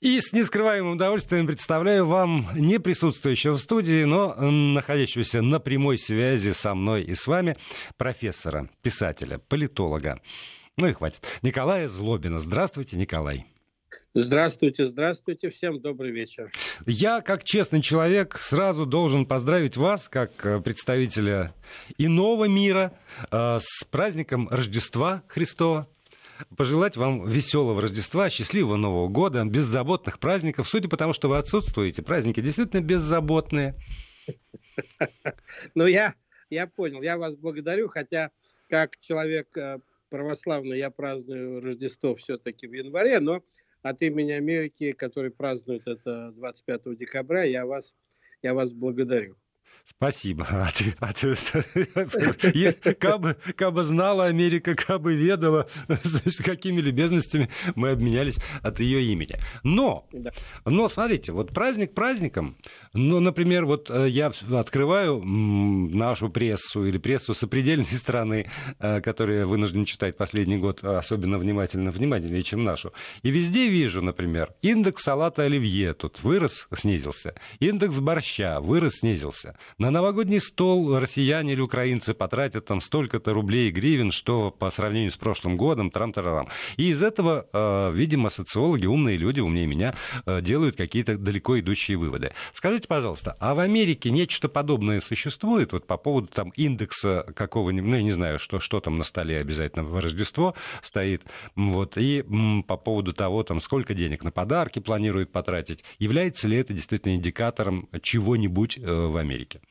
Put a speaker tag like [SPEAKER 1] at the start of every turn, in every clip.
[SPEAKER 1] И с нескрываемым удовольствием представляю вам не присутствующего в студии, но находящегося на прямой связи со мной и с вами профессора, писателя, политолога. Ну и хватит. Николая Злобина. Здравствуйте, Николай.
[SPEAKER 2] Здравствуйте, здравствуйте, всем добрый вечер.
[SPEAKER 1] Я, как честный человек, сразу должен поздравить вас, как э, представителя иного мира, э, с праздником Рождества Христова пожелать вам веселого Рождества, счастливого Нового года, беззаботных праздников. Судя по тому, что вы отсутствуете, праздники действительно беззаботные.
[SPEAKER 2] Ну, я, я понял, я вас благодарю, хотя как человек э, православный я праздную Рождество все-таки в январе, но от имени Америки, который празднует это 25 декабря, я вас, я вас благодарю.
[SPEAKER 1] Спасибо. А ты, а ты, кабы, кабы знала Америка, кабы ведала, значит, какими любезностями мы обменялись от ее имени. Но, да. но смотрите, вот праздник праздником, ну, например, вот э, я открываю нашу прессу или прессу сопредельной страны, э, которую я вынужден читать последний год особенно внимательно, внимательнее, чем нашу, и везде вижу, например, индекс салата оливье тут вырос, снизился, индекс борща вырос, снизился. На новогодний стол россияне или украинцы потратят там столько-то рублей и гривен, что по сравнению с прошлым годом, трам-тарарам. И из этого, э, видимо, социологи, умные люди, умнее меня, э, делают какие-то далеко идущие выводы. Скажите, пожалуйста, а в Америке нечто подобное существует? Вот по поводу там индекса какого-нибудь, ну, я не знаю, что, что там на столе обязательно в Рождество стоит, вот, и по поводу того, там, сколько денег на подарки планируют потратить, является ли это действительно индикатором чего-нибудь э, в Америке?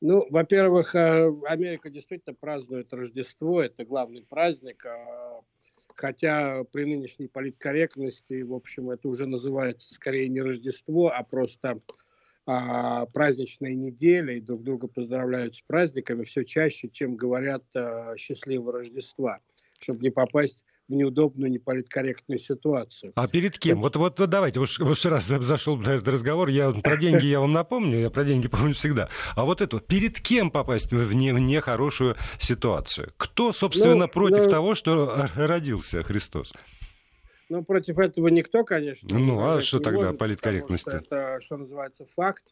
[SPEAKER 2] Ну, во-первых, э, Америка действительно празднует Рождество, это главный праздник, а, хотя при нынешней политкорректности, в общем, это уже называется скорее не Рождество, а просто а, праздничная неделя, и друг друга поздравляют с праздниками все чаще, чем говорят а, «счастливого Рождества», чтобы не попасть в неудобную, неполиткорректную ситуацию.
[SPEAKER 1] А перед кем? Вот, вот, вот давайте, уж, уж раз зашел на этот разговор, я про деньги я вам напомню, я про деньги помню всегда. А вот это, перед кем попасть в не, в нехорошую ситуацию? Кто, собственно, ну, против ну, того, что родился Христос?
[SPEAKER 2] Ну, против этого никто, конечно.
[SPEAKER 1] Ну, а что тогда может, политкорректности? Что
[SPEAKER 2] это, что называется, факт,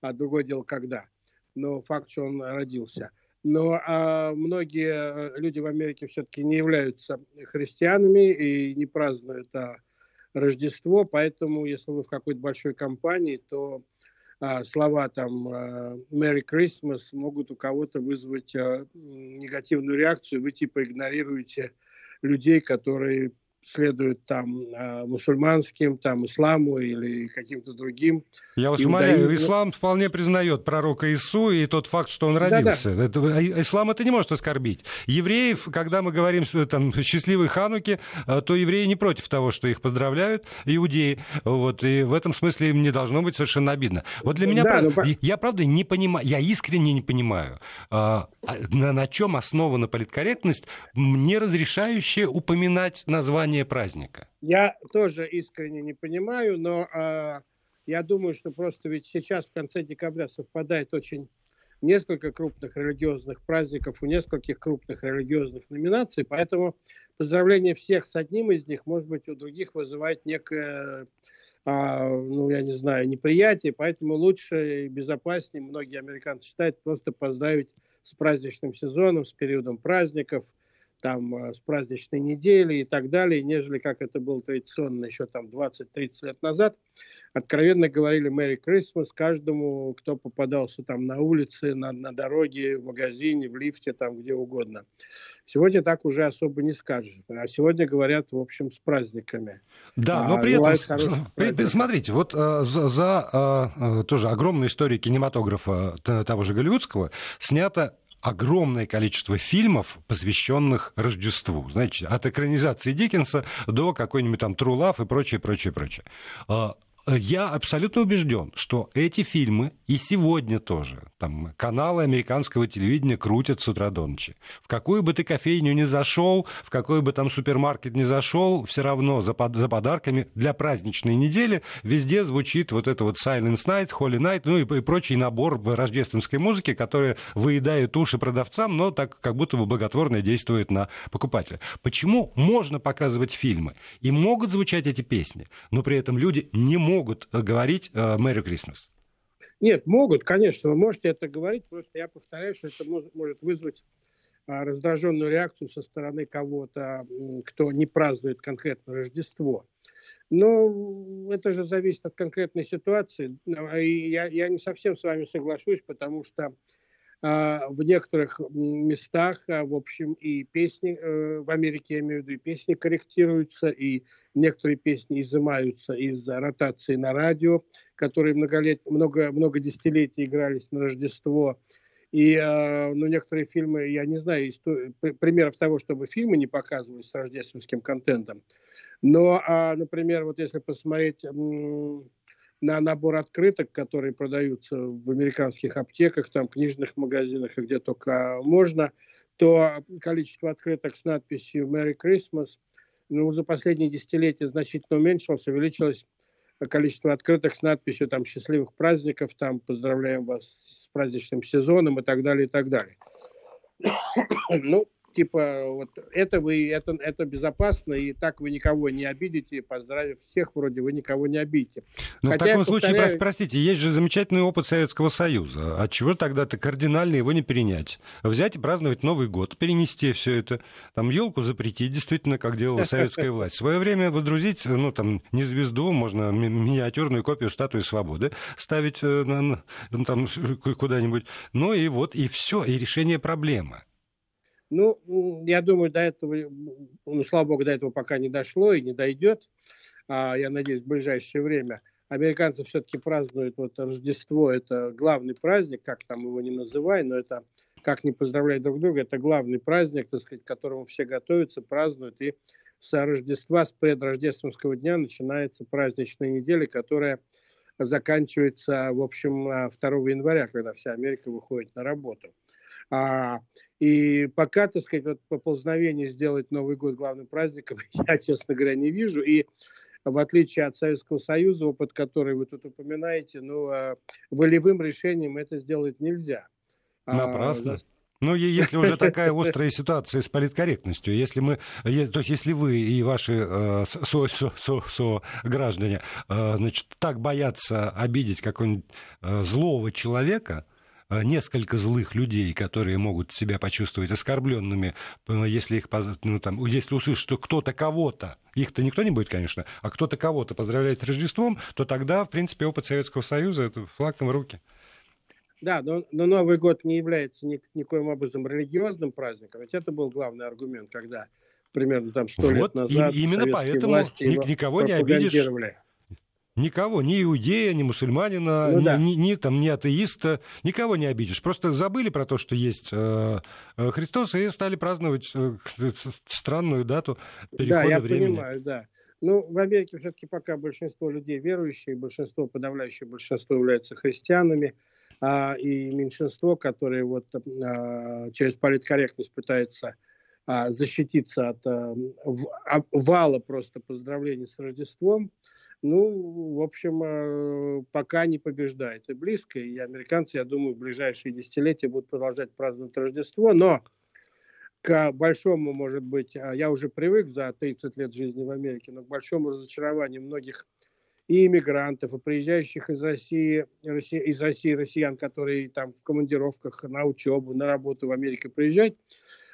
[SPEAKER 2] а другое дело, когда. Но факт, что он родился – но а, многие э, люди в Америке все-таки не являются христианами и не празднуют а, Рождество, поэтому если вы в какой-то большой компании, то а, слова там а, Merry Christmas могут у кого-то вызвать а, негативную реакцию, вы типа игнорируете людей, которые следуют там а, мусульманским, там исламу или каким-то другим.
[SPEAKER 1] Я вас умоляю, ислам вполне признает пророка Иису и тот факт, что он родился. Да, да. Это, а, ислам это не может оскорбить. Евреев, когда мы говорим там счастливой Хануки, а, то евреи не против того, что их поздравляют, иудеи. Вот, и в этом смысле им не должно быть совершенно обидно. Вот для меня, да, прав... но... я правда не понимаю, я искренне не понимаю, на, на чем основана политкорректность, не разрешающая упоминать название название праздника?
[SPEAKER 2] Я тоже искренне не понимаю, но э, я думаю, что просто ведь сейчас в конце декабря совпадает очень несколько крупных религиозных праздников у нескольких крупных религиозных номинаций, поэтому поздравление всех с одним из них, может быть, у других вызывает некое, а, ну, я не знаю, неприятие, поэтому лучше и безопаснее, многие американцы считают, просто поздравить с праздничным сезоном, с периодом праздников – там э, с праздничной недели и так далее, нежели как это было традиционно еще там 20-30 лет назад. Откровенно говорили Merry Christmas каждому, кто попадался там на улице, на, на дороге, в магазине, в лифте, там где угодно. Сегодня так уже особо не скажешь. А сегодня говорят, в общем, с праздниками.
[SPEAKER 1] Да, а, но при этом, при, смотрите, вот э, за, за э, тоже огромную историю кинематографа того же голливудского снято огромное количество фильмов, посвященных Рождеству. Знаете, от экранизации Диккенса до какой-нибудь там Трулав и прочее, прочее, прочее. А, я абсолютно убежден, что эти фильмы и сегодня тоже, там, каналы американского телевидения крутят с утра до ночи. В какую бы ты кофейню ни зашел, в какой бы там супермаркет ни зашел, все равно за, под, за подарками для праздничной недели везде звучит вот это вот Silence Night, Holy Night, ну и, и прочий набор рождественской музыки, которая выедает уши продавцам, но так как будто бы благотворно действует на покупателя. Почему можно показывать фильмы и могут звучать эти песни, но при этом люди не могут могут э, говорить «Merry Christmas»?
[SPEAKER 2] Нет, могут, конечно, вы можете это говорить, просто я повторяю, что это может, вызвать а, раздраженную реакцию со стороны кого-то, кто не празднует конкретно Рождество. Но это же зависит от конкретной ситуации. И я, я не совсем с вами соглашусь, потому что а, в некоторых местах, а, в общем, и песни, э, в Америке, я имею в виду, и песни корректируются, и некоторые песни изымаются из ротации на радио, которые много, лет, много, много десятилетий игрались на Рождество. И а, ну, некоторые фильмы, я не знаю, истории, примеров того, чтобы фильмы не показывались с рождественским контентом. Но, например, вот если посмотреть на набор открыток, которые продаются в американских аптеках, там, книжных магазинах и где только можно, то количество открыток с надписью «Merry Christmas» ну, за последние десятилетия значительно уменьшилось, увеличилось количество открыток с надписью там «Счастливых праздников», там «Поздравляем вас с праздничным сезоном» и так далее, и так далее. ну, типа, вот это вы, это, это безопасно, и так вы никого не обидите, поздравив всех, вроде вы никого не обидите.
[SPEAKER 1] Но ну, Хотя, в таком случае, повторяю... простите, есть же замечательный опыт Советского Союза. От чего тогда-то кардинально его не перенять? Взять и праздновать Новый год, перенести все это, там елку запретить, действительно, как делала советская власть. В свое время водрузить, ну, там, не звезду, можно миниатюрную копию статуи свободы ставить э, там куда-нибудь. Ну и вот, и все, и решение проблемы.
[SPEAKER 2] Ну, я думаю, до этого, ну, слава богу, до этого пока не дошло и не дойдет. А, я надеюсь, в ближайшее время. Американцы все-таки празднуют вот Рождество, это главный праздник, как там его не называй, но это как не поздравлять друг друга, это главный праздник, так сказать, к которому все готовятся, празднуют. И с Рождества, с предрождественского дня начинается праздничная неделя, которая заканчивается, в общем, 2 января, когда вся Америка выходит на работу. А, и пока, так сказать, вот поползновение сделать Новый год главным праздником, я, честно говоря, не вижу. И в отличие от Советского Союза, опыт, который вы тут упоминаете, ну, а, волевым решением это сделать нельзя.
[SPEAKER 1] А, Напрасно. А, ну, если уже такая острая ситуация с политкорректностью, если мы, то есть если вы и ваши э, со, со, со, со граждане э, значит, так боятся обидеть какого-нибудь э, злого человека, несколько злых людей, которые могут себя почувствовать оскорбленными, э, если их ну, там, если услышат, что кто-то кого-то, их-то никто не будет, конечно, а кто-то кого-то поздравляет Рождеством, то тогда, в принципе, опыт Советского Союза это флаг в руки.
[SPEAKER 2] Да, но, но Новый год не является ни, никоим образом религиозным праздником, ведь это был главный аргумент, когда примерно там сто вот, лет назад
[SPEAKER 1] и, именно поэтому никого не обидишь Никого, ни иудея, ни мусульманина, ну, ни, да. ни, ни, там, ни атеиста, никого не обидишь. Просто забыли про то, что есть э, э Христос, и стали праздновать э, странную дату перехода
[SPEAKER 2] да, я
[SPEAKER 1] времени.
[SPEAKER 2] Понимаю, да. Ну, в Америке все-таки пока большинство людей верующие, большинство, подавляющее большинство являются христианами, а, и меньшинство, которое вот а, через политкорректность пытается а, защититься от а, в, а, вала просто поздравлений с Рождеством, ну, в общем, э, пока не побеждает и близко. И американцы, я думаю, в ближайшие десятилетия будут продолжать праздновать Рождество. Но к большому, может быть, а, я уже привык за 30 лет жизни в Америке, но к большому разочарованию многих и иммигрантов, и приезжающих из России, из России россиян, которые там в командировках на учебу, на работу в Америку приезжают,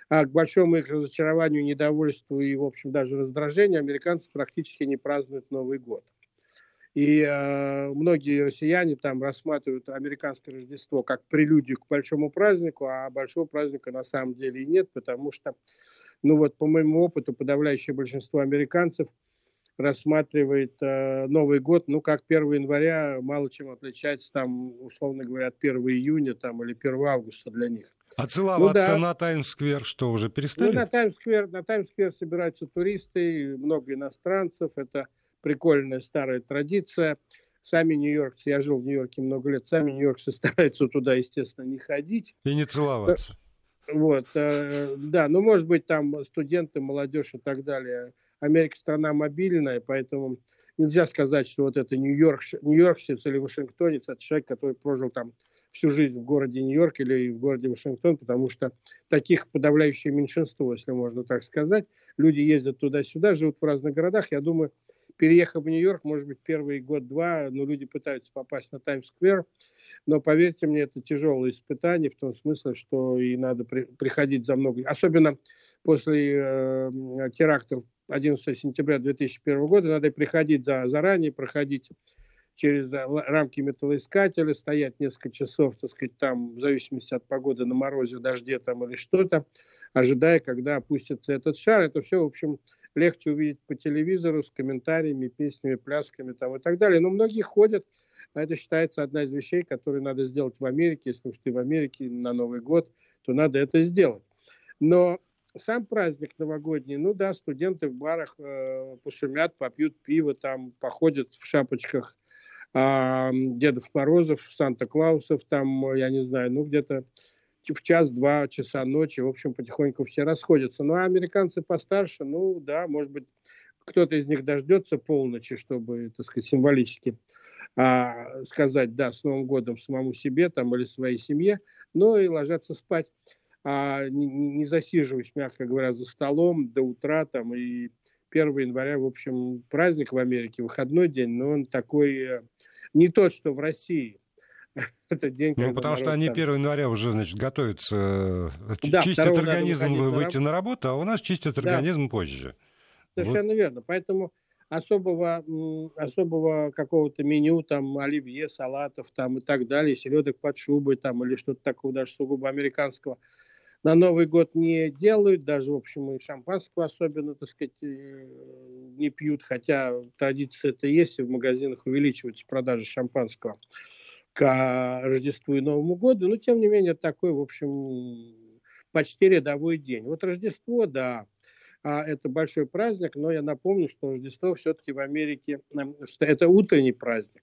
[SPEAKER 2] а к большому их разочарованию, недовольству и, в общем, даже раздражению американцы практически не празднуют Новый год. И э, многие россияне там рассматривают американское Рождество как прелюдию к большому празднику, а большого праздника на самом деле и нет, потому что, ну вот по моему опыту, подавляющее большинство американцев рассматривает э, Новый год, ну как 1 января мало чем отличается там, условно говоря, от 1 июня там, или 1 августа для них.
[SPEAKER 1] А целоваться ну, да. на Таймс-сквер что, уже перестали? Ну,
[SPEAKER 2] на Таймс-сквер, на Таймс-сквер собираются туристы, много иностранцев, это прикольная старая традиция. Сами нью-йоркцы, я жил в Нью-Йорке много лет, сами нью-йоркцы стараются туда, естественно, не ходить.
[SPEAKER 1] И не целоваться.
[SPEAKER 2] Вот, э, да, ну, может быть, там студенты, молодежь и так далее. Америка страна мобильная, поэтому нельзя сказать, что вот это Нью-Йорк, Нью-Йорксец или Вашингтонец, это человек, который прожил там всю жизнь в городе Нью-Йорк или в городе Вашингтон, потому что таких подавляющее меньшинство, если можно так сказать. Люди ездят туда-сюда, живут в разных городах. Я думаю, переехав в Нью-Йорк, может быть, первый год-два, но люди пытаются попасть на Таймс-сквер. Но поверьте мне, это тяжелое испытание в том смысле, что и надо при, приходить за много. Особенно после э, терактов 11 сентября 2001 года надо приходить за, заранее, проходить через э, рамки металлоискателя, стоять несколько часов, так сказать, там, в зависимости от погоды, на морозе, дожде там или что-то, ожидая, когда опустится этот шар. Это все, в общем, легче увидеть по телевизору с комментариями, песнями, плясками там и так далее. Но многие ходят, а это считается одна из вещей, которые надо сделать в Америке. Если уж ты в Америке на Новый год, то надо это сделать. Но сам праздник новогодний, ну да, студенты в барах э, пошумят, попьют пиво, там походят в шапочках а, Дедов Морозов, Санта-Клаусов, там, я не знаю, ну где-то в час-два часа ночи, в общем, потихоньку все расходятся. Ну, а американцы постарше, ну, да, может быть, кто-то из них дождется полночи, чтобы, так сказать, символически а, сказать, да, с Новым годом самому себе там или своей семье, но и ложатся спать, а не, не засиживаясь, мягко говоря, за столом до утра там и 1 января, в общем, праздник в Америке, выходной день, но он такой э, не тот, что в России.
[SPEAKER 1] Это день, ну, потому что они 1 января уже, значит, готовятся, э, да, чистят организм, выйти на работу, а у нас чистят да. организм позже.
[SPEAKER 2] Совершенно вот. верно. Поэтому особого, особого какого-то меню, там, оливье, салатов там и так далее, селедок под шубой там или что-то такого даже сугубо американского – на Новый год не делают, даже, в общем, и шампанского особенно, так сказать, э, не пьют, хотя традиция это есть, и в магазинах увеличиваются продажи шампанского к Рождеству и Новому году, но, тем не менее, такой, в общем, почти рядовой день. Вот Рождество, да, а это большой праздник, но я напомню, что Рождество все-таки в Америке, это утренний праздник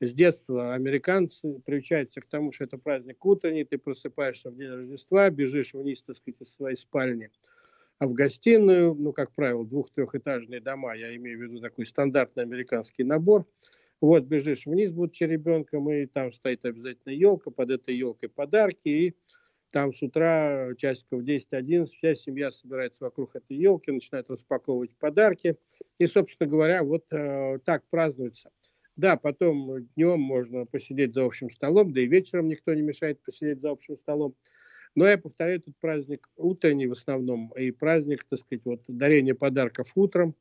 [SPEAKER 2] с детства американцы приучаются к тому, что это праздник утренний, ты просыпаешься в день Рождества, бежишь вниз, так сказать, из своей спальни, а в гостиную, ну, как правило, двух-трехэтажные дома, я имею в виду такой стандартный американский набор, вот, бежишь вниз, будучи ребенком, и там стоит обязательно елка, под этой елкой подарки, и там с утра, часиков 10-11, вся семья собирается вокруг этой елки, начинает распаковывать подарки. И, собственно говоря, вот э, так празднуется да, потом днем можно посидеть за общим столом, да и вечером никто не мешает посидеть за общим столом. Но я повторяю, этот праздник утренний в основном, и праздник, так сказать, вот дарение подарков утром,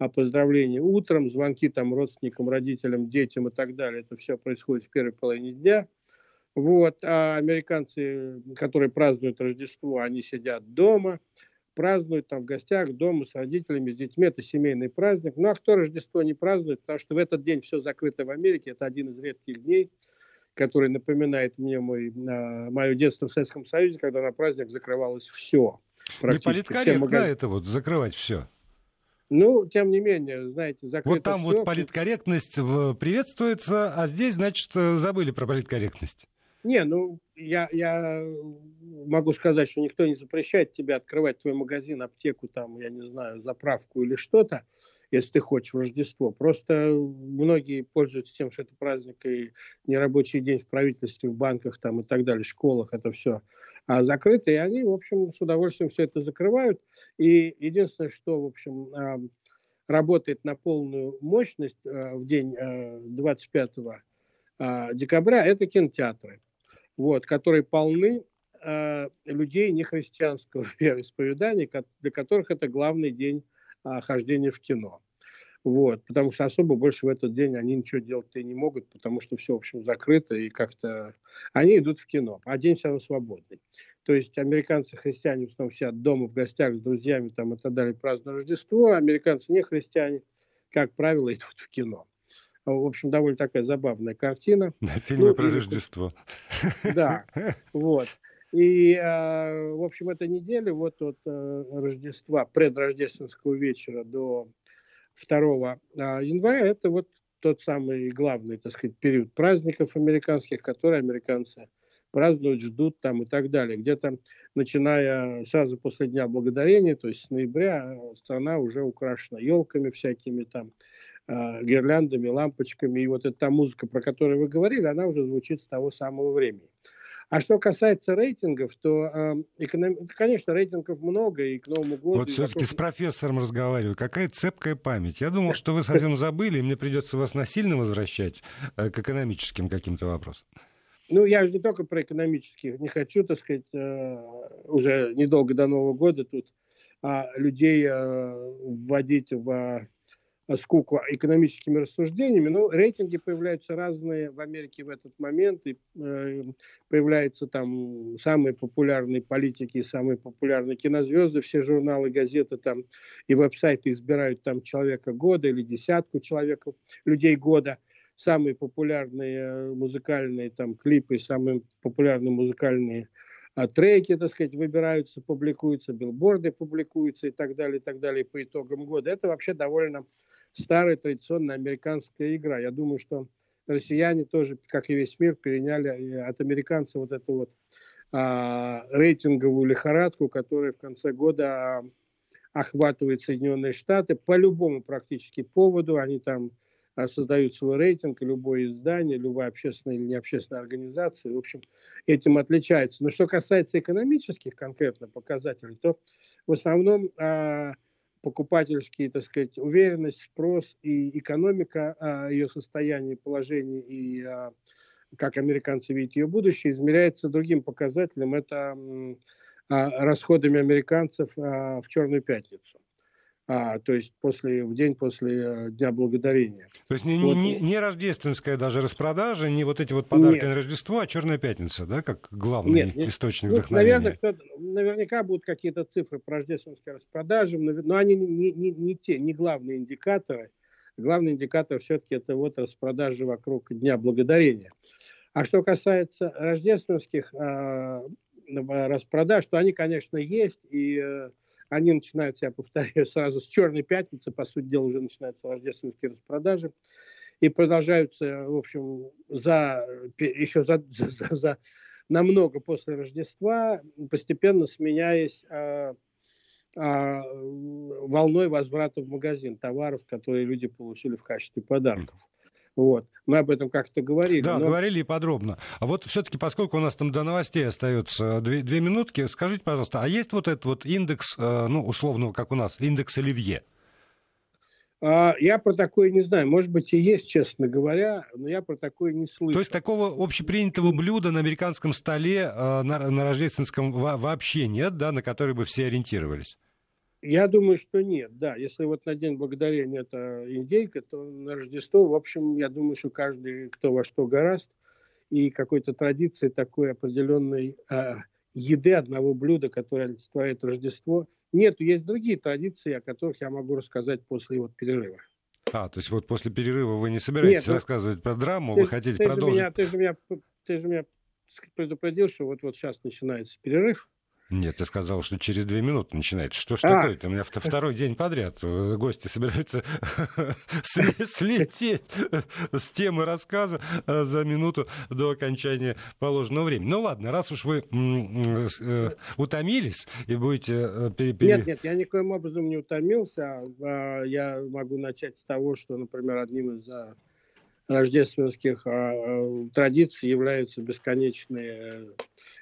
[SPEAKER 2] а поздравления утром, звонки там родственникам, родителям, детям и так далее, это все происходит в первой половине дня. Вот, а американцы, которые празднуют Рождество, они сидят дома, празднуют там в гостях, дома с родителями, с детьми. Это семейный праздник. Ну а кто Рождество не празднует? Потому что в этот день все закрыто в Америке. Это один из редких дней, который напоминает мне мой, а, мое детство в Советском Союзе, когда на праздник закрывалось все.
[SPEAKER 1] Не политкорректно магаз... это вот, закрывать все.
[SPEAKER 2] Ну, тем не менее, знаете, закрыто
[SPEAKER 1] Вот там
[SPEAKER 2] все.
[SPEAKER 1] вот политкорректность приветствуется, а здесь, значит, забыли про политкорректность.
[SPEAKER 2] Не, ну, я, я могу сказать, что никто не запрещает тебе открывать твой магазин, аптеку, там, я не знаю, заправку или что-то, если ты хочешь в Рождество. Просто многие пользуются тем, что это праздник и нерабочий день в правительстве, в банках там и так далее, в школах, это все а закрыто, и они, в общем, с удовольствием все это закрывают. И единственное, что, в общем, а, работает на полную мощность а, в день 25 а, декабря, это кинотеатры вот, которые полны людей нехристианского вероисповедания, для которых это главный день хождения в кино. Вот, потому что особо больше в этот день они ничего делать и не могут, потому что все, в общем, закрыто, и как-то они идут в кино, а день все равно свободный. То есть американцы, христиане в основном сидят дома в гостях с друзьями там, и так далее, празднуют Рождество, а американцы не христиане, как правило, идут в кино. В общем, довольно такая забавная картина.
[SPEAKER 1] Да, фильмы ну, про и, Рождество.
[SPEAKER 2] Да, вот. И, э, в общем, эта неделя, вот от э, Рождества, предрождественского вечера до 2 а, января, это вот тот самый главный, так сказать, период праздников американских, которые американцы празднуют, ждут там и так далее. Где-то начиная сразу после Дня Благодарения, то есть с ноября, страна уже украшена елками всякими там, э, гирляндами, лампочками. И вот эта музыка, про которую вы говорили, она уже звучит с того самого времени. А что касается рейтингов, то, э, эконом... конечно, рейтингов много, и к Новому году...
[SPEAKER 1] Вот все-таки вокруг... с профессором разговариваю. Какая цепкая память. Я думал, что вы совсем забыли, и мне придется вас насильно возвращать э, к экономическим каким-то вопросам.
[SPEAKER 2] Ну, я же не только про экономические. Не хочу, так сказать, э, уже недолго до Нового года тут а, людей э, вводить в скуку экономическими рассуждениями, но рейтинги появляются разные в Америке в этот момент, и э, появляются там самые популярные политики, самые популярные кинозвезды, все журналы, газеты там и веб-сайты избирают там человека года или десятку человеков, людей года, самые популярные э, музыкальные там клипы, самые популярные музыкальные а треки, так сказать, выбираются, публикуются, билборды публикуются и так далее, и так далее по итогам года. Это вообще довольно старая традиционная американская игра. Я думаю, что россияне тоже, как и весь мир, переняли от американцев вот эту вот а, рейтинговую лихорадку, которая в конце года охватывает Соединенные Штаты по любому практически поводу. Они там а, создают свой рейтинг, любое издание, любая общественная или необщественная организация, в общем, этим отличается. Но что касается экономических конкретно показателей, то в основном а, покупательские, так сказать, уверенность, спрос и экономика, а, ее состояние, положение и а, как американцы видят ее будущее, измеряется другим показателем. Это а, расходами американцев в Черную пятницу а, то есть после, в день после э, Дня Благодарения.
[SPEAKER 1] То есть не, вот. не, не рождественская даже распродажа, не вот эти вот подарки нет. на Рождество, а Черная Пятница, да, как главный нет, источник ну, вдохновения?
[SPEAKER 2] Наверное, кто наверняка будут какие-то цифры по рождественской распродаже, но они не, не, не те, не главные индикаторы. Главный индикатор все-таки это вот распродажи вокруг Дня Благодарения. А что касается рождественских э, распродаж, то они, конечно, есть, и э, они начинают, я повторяю, сразу с Черной Пятницы, по сути дела, уже начинаются рождественские распродажи. И продолжаются, в общем, за, еще за, за, за намного после Рождества, постепенно сменяясь а, а, волной возврата в магазин товаров, которые люди получили в качестве подарков. Вот. Мы об этом как-то говорили.
[SPEAKER 1] Да, но... говорили и подробно. А вот все-таки, поскольку у нас там до новостей остается две, две минутки, скажите, пожалуйста, а есть вот этот вот индекс, э, ну, условно, как у нас, индекс Оливье?
[SPEAKER 2] А, я про такое не знаю. Может быть, и есть, честно говоря, но я про такое не слышал.
[SPEAKER 1] То есть такого общепринятого блюда на американском столе э, на, на рождественском вообще нет, да, на который бы все ориентировались?
[SPEAKER 2] Я думаю, что нет, да. Если вот на День Благодарения это индейка, то на Рождество, в общем, я думаю, что каждый, кто во что гораст, и какой-то традиции такой определенной э, еды одного блюда, которое олицетворяет Рождество, нет. Есть другие традиции, о которых я могу рассказать после вот перерыва.
[SPEAKER 1] А, то есть вот после перерыва вы не собираетесь Нет, рассказывать про драму, ты, вы хотите ты продолжить? Же меня,
[SPEAKER 2] ты, же меня, ты же меня предупредил, что вот-вот сейчас начинается перерыв.
[SPEAKER 1] Нет, ты сказал, что через две минуты начинается. Что ж а. такое-то? У меня второй день подряд э, гости собираются слететь с темы рассказа э, за минуту до окончания положенного времени. Ну ладно, раз уж вы э, утомились и будете...
[SPEAKER 2] Нет, нет, я никоим образом не утомился. А, я могу начать с того, что, например, одним из рождественских а, традиций являются бесконечные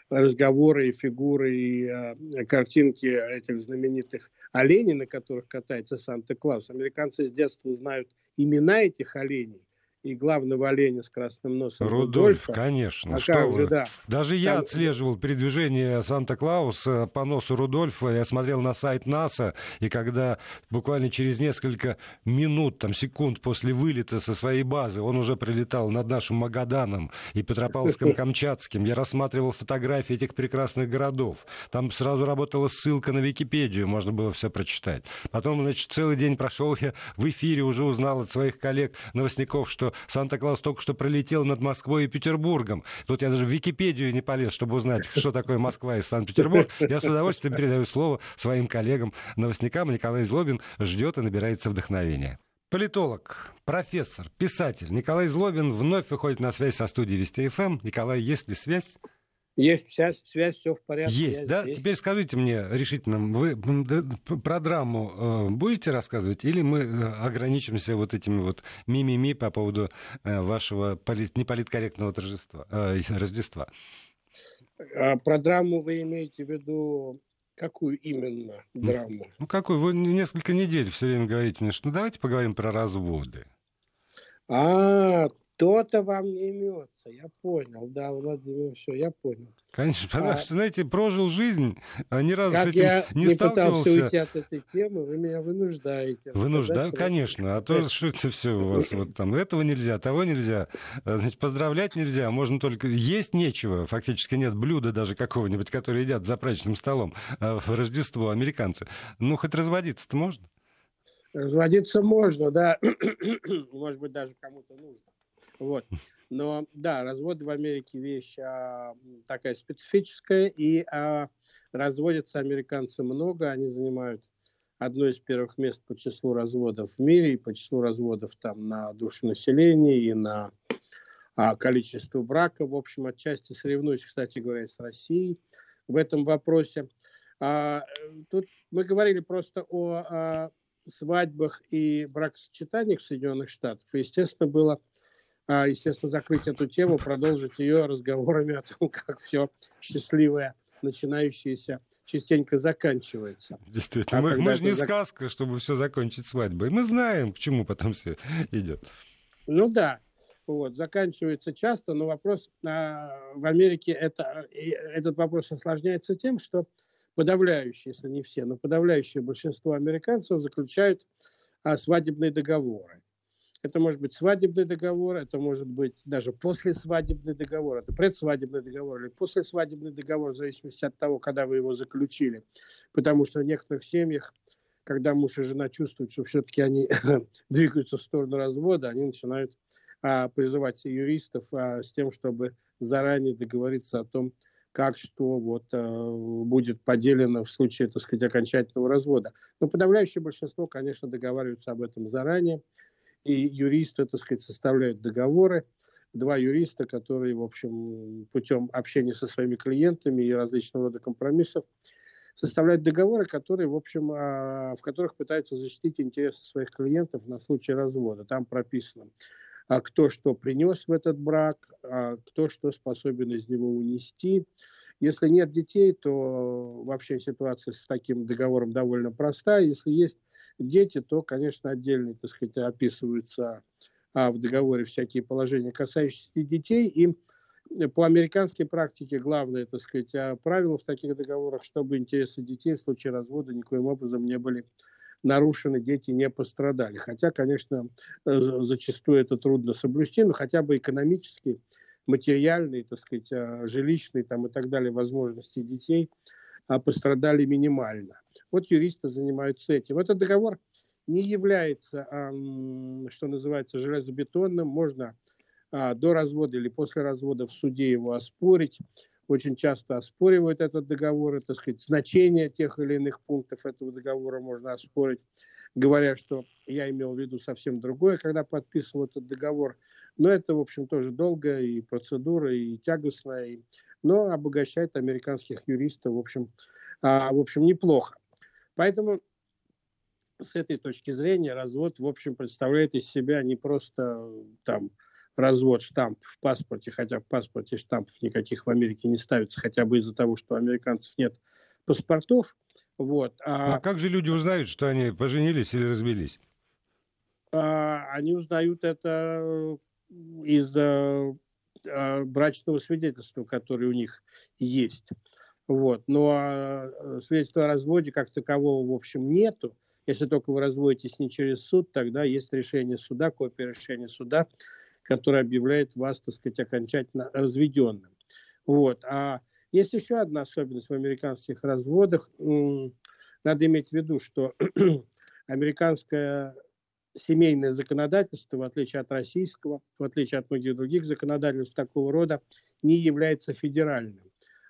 [SPEAKER 2] разговоры и фигуры, и э, картинки этих знаменитых оленей, на которых катается Санта-Клаус. Американцы с детства знают имена этих оленей и главного оленя с красным носом.
[SPEAKER 1] Рудольф, Рудольфа. конечно. А что же, да. Даже Там... я отслеживал передвижение Санта-Клауса по носу Рудольфа. Я смотрел на сайт НАСА, и когда буквально через несколько минут, там, секунд после вылета со своей базы он уже прилетал над нашим Магаданом и Петропавловском-Камчатским, я рассматривал фотографии этих прекрасных городов. Там сразу работала ссылка на Википедию, можно было все прочитать. Потом, значит, целый день прошел я в эфире, уже узнал от своих коллег-новостников, что Санта-Клаус только что пролетел над Москвой и Петербургом. Тут я даже в Википедию не полез, чтобы узнать, что такое Москва и Санкт-Петербург. Я с удовольствием передаю слово своим коллегам, новостникам. Николай Злобин ждет и набирается вдохновения. Политолог, профессор, писатель Николай Злобин вновь выходит на связь со студией Вести ФМ. Николай, есть ли связь?
[SPEAKER 2] Есть вся связь, все в порядке.
[SPEAKER 1] Есть, да? Здесь. Теперь скажите мне решительно, вы про драму э, будете рассказывать или мы э, ограничимся вот этими вот мимими по поводу э, вашего полит, неполиткорректного торжества, Рождества?
[SPEAKER 2] А про драму вы имеете в виду Какую именно драму?
[SPEAKER 1] Ну, какую? Вы несколько недель все время говорите мне, что ну, давайте поговорим про разводы.
[SPEAKER 2] А, кто-то вам не имется, я понял, да, Владимир, все, я понял.
[SPEAKER 1] Конечно, потому а, что, знаете, прожил жизнь, а ни разу с этим я не, не сталкивался. пытался
[SPEAKER 2] уйти от этой темы, вы меня вынуждаете.
[SPEAKER 1] Вынуждаю, конечно, а то что это все у вас вот там, этого нельзя, того нельзя, а, значит, поздравлять нельзя, можно только, есть нечего, фактически нет блюда даже какого-нибудь, которое едят за праздничным столом а, в Рождество американцы. Ну, хоть разводиться-то можно?
[SPEAKER 2] Разводиться можно, да, может быть, даже кому-то нужно. Вот. Но да, развод в Америке вещь а, такая специфическая, и а, разводятся американцы много, они занимают одно из первых мест по числу разводов в мире, и по числу разводов там на душу населения, и на а, количество брака. В общем, отчасти соревнуюсь, кстати говоря, с Россией в этом вопросе. А, тут мы говорили просто о а, свадьбах и бракосочетаниях Соединенных Штатах. Естественно, было естественно, закрыть эту тему, продолжить ее разговорами о том, как все счастливое, начинающееся, частенько заканчивается.
[SPEAKER 1] Действительно, а мы, мы же не зак... сказка, чтобы все закончить свадьбой. Мы знаем, к чему потом все идет.
[SPEAKER 2] Ну да, вот, заканчивается часто, но вопрос а, в Америке, это, этот вопрос осложняется тем, что подавляющее, если не все, но подавляющее большинство американцев заключают а, свадебные договоры. Это может быть свадебный договор, это может быть даже послесвадебный договор, это предсвадебный договор или послесвадебный договор, в зависимости от того, когда вы его заключили. Потому что в некоторых семьях, когда муж и жена чувствуют, что все-таки они двигаются в сторону развода, они начинают а, призывать юристов а, с тем, чтобы заранее договориться о том, как что вот, а, будет поделено в случае, так сказать, окончательного развода. Но подавляющее большинство, конечно, договариваются об этом заранее и юристы, так сказать, составляют договоры. Два юриста, которые, в общем, путем общения со своими клиентами и различного рода компромиссов составляют договоры, которые, в общем, а, в которых пытаются защитить интересы своих клиентов на случай развода. Там прописано, а, кто что принес в этот брак, а, кто что способен из него унести. Если нет детей, то вообще ситуация с таким договором довольно простая. Если есть дети, то, конечно, отдельно, так сказать, описываются а, в договоре всякие положения, касающиеся детей. И по американской практике главное, так сказать, а, правило в таких договорах, чтобы интересы детей в случае развода никоим образом не были нарушены, дети не пострадали. Хотя, конечно, э, зачастую это трудно соблюсти, но хотя бы экономически, материальные, так сказать, а, жилищные там, и так далее возможности детей пострадали минимально. Вот юристы занимаются этим. Этот договор не является, что называется, железобетонным. Можно а, до развода или после развода в суде его оспорить. Очень часто оспоривают этот договор, и, так сказать, значение тех или иных пунктов этого договора можно оспорить, говоря, что я имел в виду совсем другое, когда подписывал этот договор. Но это, в общем, тоже долгая и процедура, и тягостная, и... но обогащает американских юристов, в общем, а, в общем, неплохо. Поэтому с этой точки зрения развод, в общем, представляет из себя не просто там развод штамп в паспорте, хотя в паспорте штампов никаких в Америке не ставится, хотя бы из-за того, что у американцев нет паспортов. Вот.
[SPEAKER 1] А, а как же люди узнают, что они поженились или развелись?
[SPEAKER 2] А, они узнают это из а, брачного свидетельства, которое у них есть. Вот. Ну а э, свидетельства о разводе как такового, в общем, нету. Если только вы разводитесь не через суд, тогда есть решение суда, копия решения суда, которое объявляет вас, так сказать, окончательно разведенным. Вот. А есть еще одна особенность в американских разводах. Надо иметь в виду, что американское семейное законодательство, в отличие от российского, в отличие от многих других законодательств такого рода, не является федеральным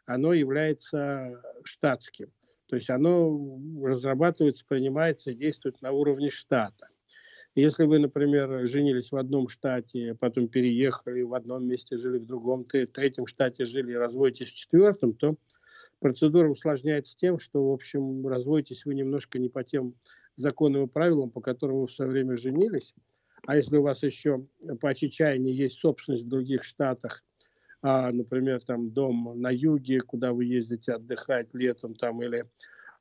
[SPEAKER 2] оно является штатским. То есть оно разрабатывается, принимается и действует на уровне штата. Если вы, например, женились в одном штате, потом переехали, в одном месте жили, в другом, в третьем штате жили и разводитесь в четвертом, то процедура усложняется тем, что, в общем, разводитесь вы немножко не по тем законам и правилам, по которым вы в свое время женились. А если у вас еще по чечаянию есть собственность в других штатах, а, например, там дом на юге, куда вы ездите отдыхать летом, там или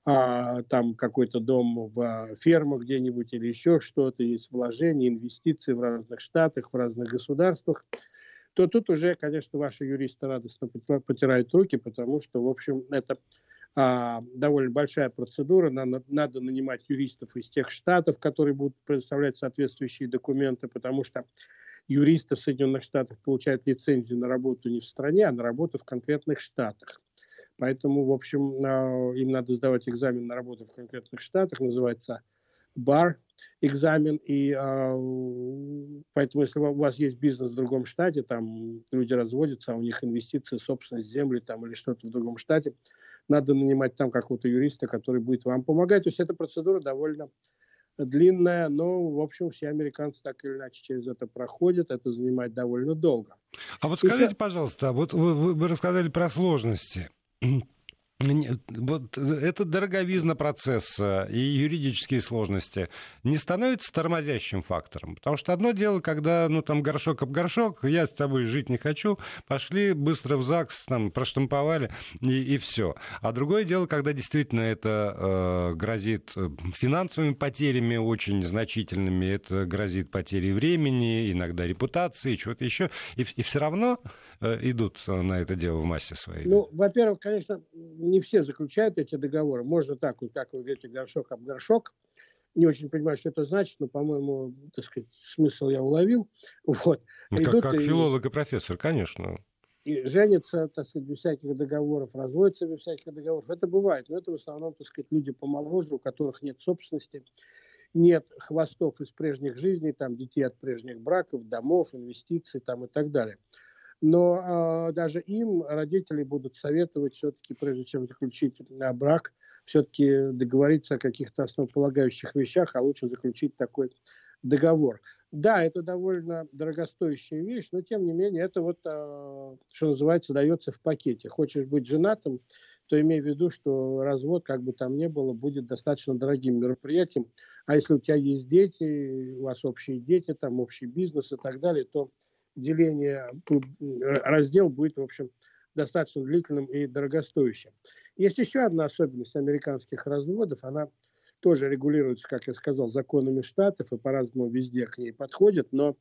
[SPEAKER 2] а, там какой-то дом в ферму где-нибудь или еще что-то, есть вложения, инвестиции в разных штатах, в разных государствах, то тут уже, конечно, ваши юристы радостно потирают руки, потому что, в общем, это а, довольно большая процедура. Надо, надо нанимать юристов из тех штатов, которые будут предоставлять соответствующие документы, потому что юристы в Соединенных Штатах получают лицензию на работу не в стране, а на работу в конкретных штатах. Поэтому, в общем, а, им надо сдавать экзамен на работу в конкретных штатах, называется бар экзамен, и а, поэтому, если у вас есть бизнес в другом штате, там люди разводятся, а у них инвестиции, собственность земли там или что-то в другом штате, надо нанимать там какого-то юриста, который будет вам помогать. То есть эта процедура довольно длинная, но, в общем, все американцы так или иначе через это проходят, это занимает довольно долго.
[SPEAKER 1] А вот скажите, Еще... пожалуйста, вот вы, вы, вы рассказали про сложности. Вот это дороговизна процесса и юридические сложности не становятся тормозящим фактором. Потому что одно дело, когда, ну, там, горшок об горшок, я с тобой жить не хочу, пошли быстро в ЗАГС, там, проштамповали, и, и все. А другое дело, когда действительно это э, грозит э, финансовыми потерями очень значительными, это грозит потерей времени, иногда репутации, чего-то еще, и, и все равно Э, идут на это дело в массе своей?
[SPEAKER 2] Ну, во-первых, конечно, не все заключают эти договоры. Можно так, вот, как вы говорите, горшок об горшок. Не очень понимаю, что это значит, но, по-моему, так сказать, смысл я уловил. Вот.
[SPEAKER 1] Ну, как, как и, филолог и профессор, конечно.
[SPEAKER 2] И женятся, так сказать, без всяких договоров, разводятся без всяких договоров. Это бывает, но это в основном, так сказать, люди помоложе, у которых нет собственности, нет хвостов из прежних жизней, там, детей от прежних браков, домов, инвестиций там, и так далее но э, даже им родители будут советовать все-таки, прежде чем заключить э, брак, все-таки договориться о каких-то основополагающих вещах, а лучше заключить такой договор. Да, это довольно дорогостоящая вещь, но тем не менее это вот, э, что называется, дается в пакете. Хочешь быть женатым, то имей в виду, что развод, как бы там ни было, будет достаточно дорогим мероприятием. А если у тебя есть дети, у вас общие дети, там общий бизнес и так далее, то деление, раздел будет, в общем, достаточно длительным и дорогостоящим. Есть еще одна особенность американских разводов. Она тоже регулируется, как я сказал, законами штатов и по-разному везде к ней подходит. Но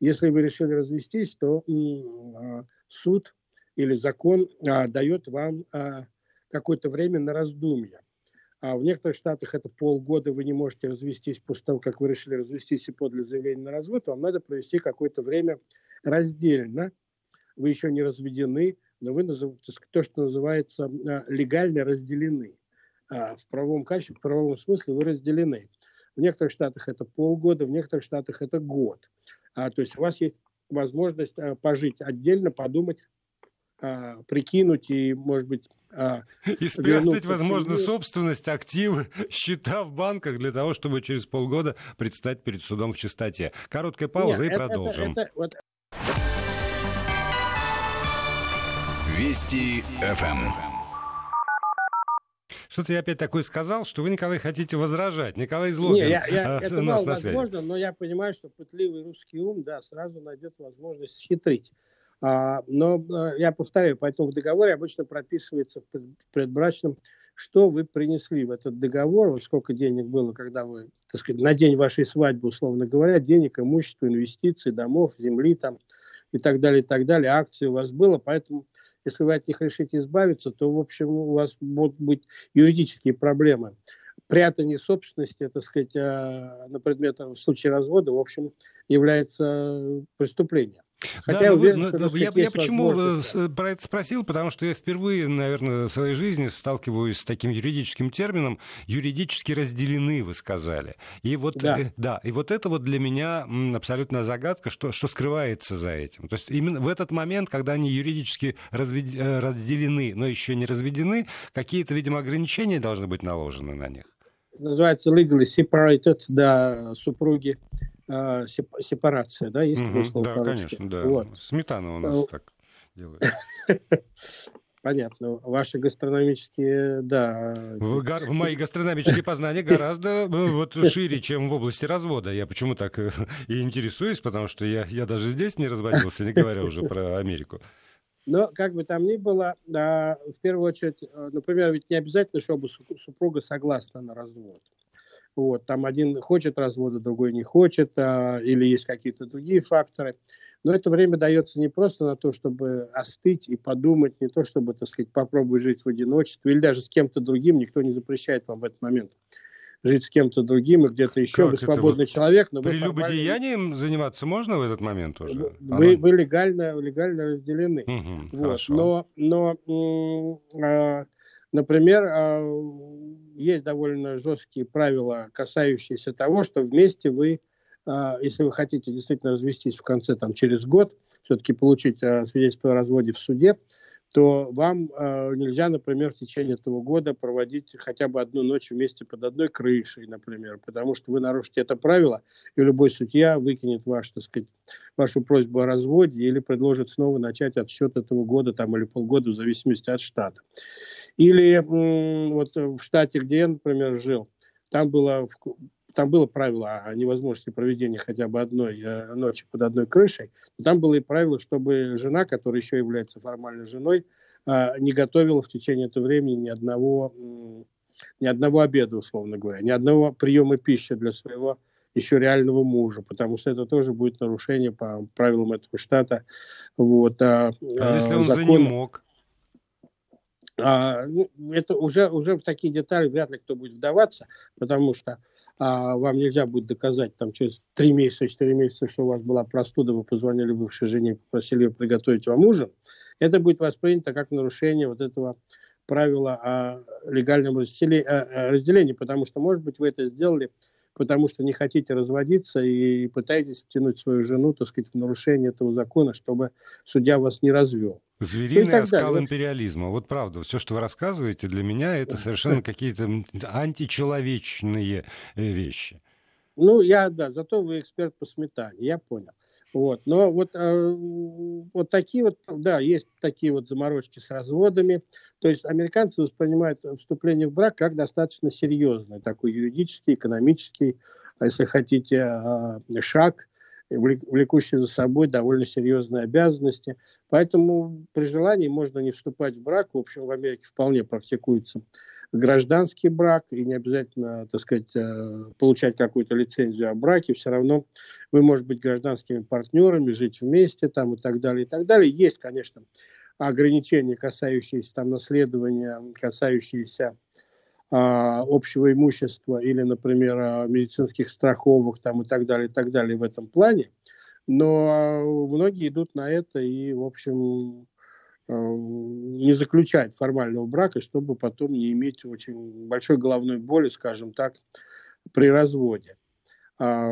[SPEAKER 2] если вы решили развестись, то а, суд или закон а, дает вам а, какое-то время на раздумье. А в некоторых штатах это полгода, вы не можете развестись после того, как вы решили развестись и подали заявление на развод, вам надо провести какое-то время раздельно. Вы еще не разведены, но вы то, что называется а, легально разделены. А в правовом качестве, в правовом смысле вы разделены. В некоторых штатах это полгода, в некоторых штатах это год. А, то есть у вас есть возможность а, пожить отдельно, подумать, а, прикинуть и, может быть,
[SPEAKER 1] а, и спрятать, возможно, собственность, активы, счета в банках для того, чтобы через полгода предстать перед судом в чистоте. Короткая пауза Нет, и это, продолжим. Это, это, вот...
[SPEAKER 3] Вести ФМ.
[SPEAKER 1] Что-то я опять такое сказал, что вы, Николай, хотите возражать. Николай Злобин
[SPEAKER 2] Не, я, я, это мало возможно, но я понимаю, что пытливый русский ум, да, сразу найдет возможность схитрить. А, но а, я повторяю, поэтому в договоре обычно прописывается в предбрачном, что вы принесли в этот договор, вот сколько денег было, когда вы, так сказать, на день вашей свадьбы, условно говоря, денег, имущества, инвестиций, домов, земли там и так далее, и так далее, акций у вас было, поэтому если вы от них решите избавиться, то, в общем, у вас будут быть юридические проблемы. Прятание собственности, так сказать, а, на предмет в случае развода, в общем, является преступлением.
[SPEAKER 1] Хотя да, уверен, вы, что, я, я почему э, про это спросил, потому что я впервые, наверное, в своей жизни сталкиваюсь с таким юридическим термином юридически разделены, вы сказали. И вот, да. Э, да, и вот это вот для меня абсолютная загадка, что, что скрывается за этим. То есть именно в этот момент, когда они юридически развед... Э, разделены, но еще не разведены, какие-то, видимо, ограничения должны быть наложены на них.
[SPEAKER 2] называется legally separated, да, супруги, э, сепарация, да, есть
[SPEAKER 1] такое слово? Да, конечно, да. Вот. Сметана у нас ну, так делает.
[SPEAKER 2] Понятно. Ваши гастрономические, да.
[SPEAKER 1] Мои гастрономические познания гораздо ну, вот, шире, чем в области развода. Я почему так э, и интересуюсь, потому что я, я даже здесь не разводился, не говоря уже про Америку.
[SPEAKER 2] Но, как бы там ни было, а, в первую очередь, э, например, ведь не обязательно, чтобы супруга согласна на развод. Вот, там один хочет развода, другой не хочет, а, или есть какие-то другие факторы. Но это время дается не просто на то, чтобы остыть и подумать, не то, чтобы, так сказать, попробовать жить в одиночестве, или даже с кем-то другим, никто не запрещает вам в этот момент жить с кем-то другим и где-то еще. Как вы свободный это? человек,
[SPEAKER 1] но Прелюбодеянием формально... заниматься можно в этот момент уже?
[SPEAKER 2] Вы, вы легально, легально разделены. Угу, вот. Но, но э, например, э, есть довольно жесткие правила, касающиеся того, что вместе вы а, если вы хотите действительно развестись в конце, там, через год, все-таки получить а, свидетельство о разводе в суде, то вам э, нельзя, например, в течение этого года проводить хотя бы одну ночь вместе под одной крышей, например, потому что вы нарушите это правило, и любой судья выкинет ваш, так сказать, вашу просьбу о разводе или предложит снова начать отсчет этого года там, или полгода в зависимости от штата. Или м- вот в штате, где я, например, жил, там было там было правило о невозможности проведения хотя бы одной э, ночи под одной крышей, но там было и правило, чтобы жена, которая еще является формальной женой, э, не готовила в течение этого времени ни одного, ни одного обеда, условно говоря, ни одного приема пищи для своего еще реального мужа, потому что это тоже будет нарушение по правилам этого штата. Вот,
[SPEAKER 1] а, а если он закон... занемог?
[SPEAKER 2] А, ну, это уже, уже в такие детали вряд ли кто будет вдаваться, потому что а вам нельзя будет доказать там через три месяца, четыре месяца, что у вас была простуда, вы позвонили бывшей жене и попросили ее приготовить вам ужин, это будет воспринято как нарушение вот этого правила о легальном разделении, потому что, может быть, вы это сделали потому что не хотите разводиться и пытаетесь втянуть свою жену, так сказать, в нарушение этого закона, чтобы судья вас не развел.
[SPEAKER 1] Звериный оскал далее. империализма. Вот правда, все, что вы рассказываете, для меня это совершенно какие-то античеловечные э, вещи.
[SPEAKER 2] Ну, я, да, зато вы эксперт по сметане, я понял. Вот. Но вот, э, вот такие вот, да, есть такие вот заморочки с разводами. То есть американцы воспринимают вступление в брак как достаточно серьезный, такой юридический, экономический, а если хотите, э, шаг, влекущий за собой довольно серьезные обязанности. Поэтому при желании можно не вступать в брак. В общем, в Америке вполне практикуется гражданский брак, и не обязательно, так сказать, э, получать какую-то лицензию о браке, все равно вы можете быть гражданскими партнерами, жить вместе там и так далее, и так далее. Есть, конечно, ограничения, касающиеся там наследования, касающиеся общего имущества или, например, а, медицинских страховок там и так далее, и так далее в этом плане. Но многие идут на это и, в общем, не заключать формального брака, чтобы потом не иметь очень большой головной боли, скажем так, при разводе. А,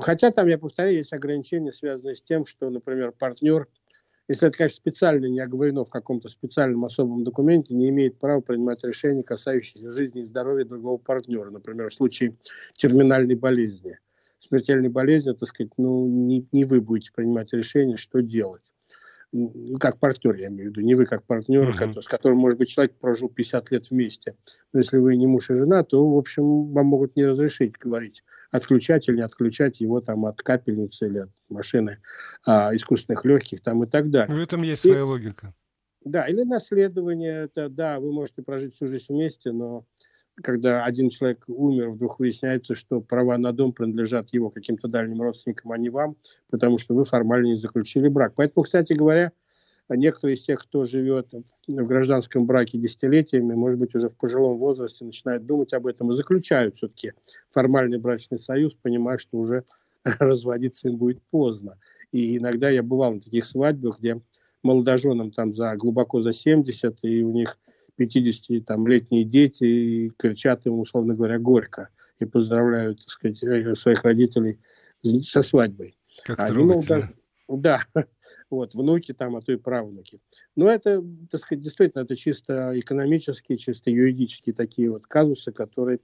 [SPEAKER 2] хотя там, я повторяю, есть ограничения, связанные с тем, что, например, партнер, если это, конечно, специально не оговорено в каком-то специальном особом документе, не имеет права принимать решения, касающиеся жизни и здоровья другого партнера, например, в случае терминальной болезни. Смертельной болезни, так сказать, ну, не, не вы будете принимать решение, что делать ну, как партнер, я имею в виду, не вы как партнер, uh-huh. с которым, может быть, человек прожил 50 лет вместе. Но если вы не муж и жена, то, в общем, вам могут не разрешить говорить, отключать или не отключать его там от капельницы или от машины а, искусственных легких там и так далее.
[SPEAKER 1] В этом есть и, своя логика.
[SPEAKER 2] Да, или наследование, это, да, вы можете прожить всю жизнь вместе, но когда один человек умер, вдруг выясняется, что права на дом принадлежат его каким-то дальним родственникам, а не вам, потому что вы формально не заключили брак. Поэтому, кстати говоря, некоторые из тех, кто живет в гражданском браке десятилетиями, может быть, уже в пожилом возрасте начинают думать об этом и заключают все-таки формальный брачный союз, понимая, что уже разводиться им будет поздно. И иногда я бывал на таких свадьбах, где молодоженам там за глубоко за 70, и у них 50-летние дети и кричат ему, условно говоря, горько и поздравляют, так сказать, э, своих родителей со свадьбой.
[SPEAKER 1] Как Они, мол, даже,
[SPEAKER 2] да, вот, внуки там, а то и правнуки. Но это, так сказать, действительно, это чисто экономические, чисто юридические такие вот казусы, которые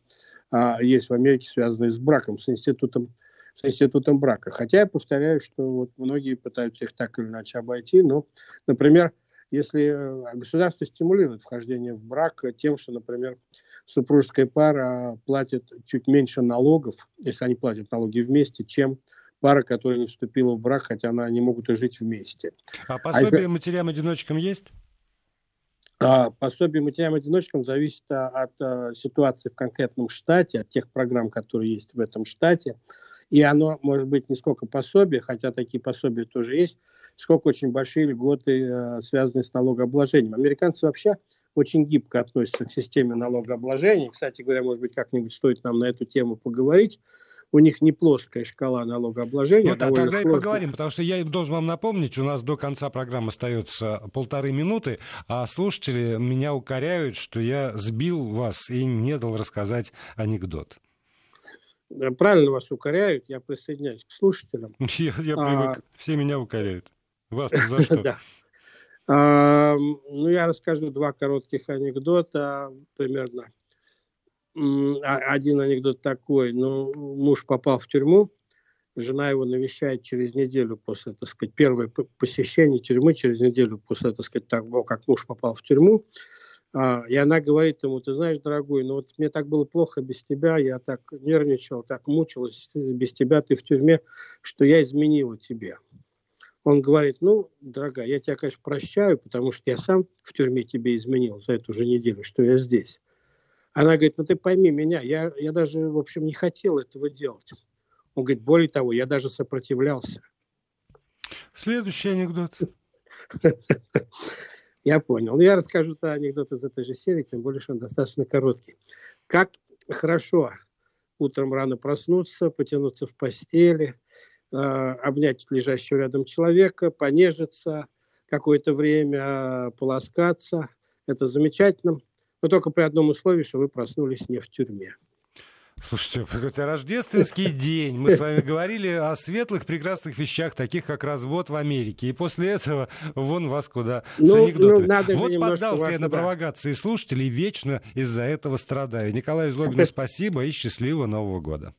[SPEAKER 2] а, есть в Америке, связанные с браком, с институтом, с институтом брака. Хотя я повторяю, что вот многие пытаются их так или иначе обойти. Но, например, если э, государство стимулирует вхождение в брак тем, что, например, супружеская пара платит чуть меньше налогов, если они платят налоги вместе, чем пара, которая не вступила в брак, хотя она не могут и жить вместе.
[SPEAKER 1] А пособие а матерям-одиночкам есть?
[SPEAKER 2] А пособие матерям-одиночкам зависит от, от э, ситуации в конкретном штате, от тех программ, которые есть в этом штате. И оно может быть не сколько пособие, хотя такие пособия тоже есть, сколько очень большие льготы, э, связанные с налогообложением. Американцы вообще очень гибко относятся к системе налогообложения. Кстати говоря, может быть, как-нибудь стоит нам на эту тему поговорить. У них не плоская шкала налогообложения.
[SPEAKER 1] Ну, а тогда сложная. и поговорим, потому что я должен вам напомнить, у нас до конца программы остается полторы минуты, а слушатели меня укоряют, что я сбил вас и не дал рассказать анекдот.
[SPEAKER 2] Правильно вас укоряют, я присоединяюсь к слушателям.
[SPEAKER 1] Я, я привык, а... все меня укоряют. Вас за что? Да.
[SPEAKER 2] А, ну, я расскажу два коротких анекдота примерно. А, один анекдот такой. Ну, муж попал в тюрьму, жена его навещает через неделю после, так сказать, первое посещение тюрьмы, через неделю после, так сказать, того, как муж попал в тюрьму. А, и она говорит ему, ты знаешь, дорогой, ну вот мне так было плохо без тебя, я так нервничал, так мучилась без тебя, ты в тюрьме, что я изменила тебе. Он говорит, ну, дорогая, я тебя, конечно, прощаю, потому что я сам в тюрьме тебе изменил за эту же неделю, что я здесь. Она говорит, ну ты пойми меня, я, я даже, в общем, не хотел этого делать. Он говорит, более того, я даже сопротивлялся.
[SPEAKER 1] Следующий анекдот.
[SPEAKER 2] Я понял. Ну, я расскажу -то анекдот из этой же серии, тем более, что он достаточно короткий. Как хорошо утром рано проснуться, потянуться в постели, э, обнять лежащего рядом человека, понежиться, какое-то время полоскаться. Это замечательно. Но только при одном условии, что вы проснулись не в тюрьме.
[SPEAKER 1] Слушайте, это рождественский день. Мы с вами говорили о светлых, прекрасных вещах, таких как развод в Америке. И после этого вон вас куда ну, с анекдотами. Ну, надо вот поддался я на провокации слушателей, вечно из-за этого страдаю. Николаю Злобину спасибо и счастливого Нового года.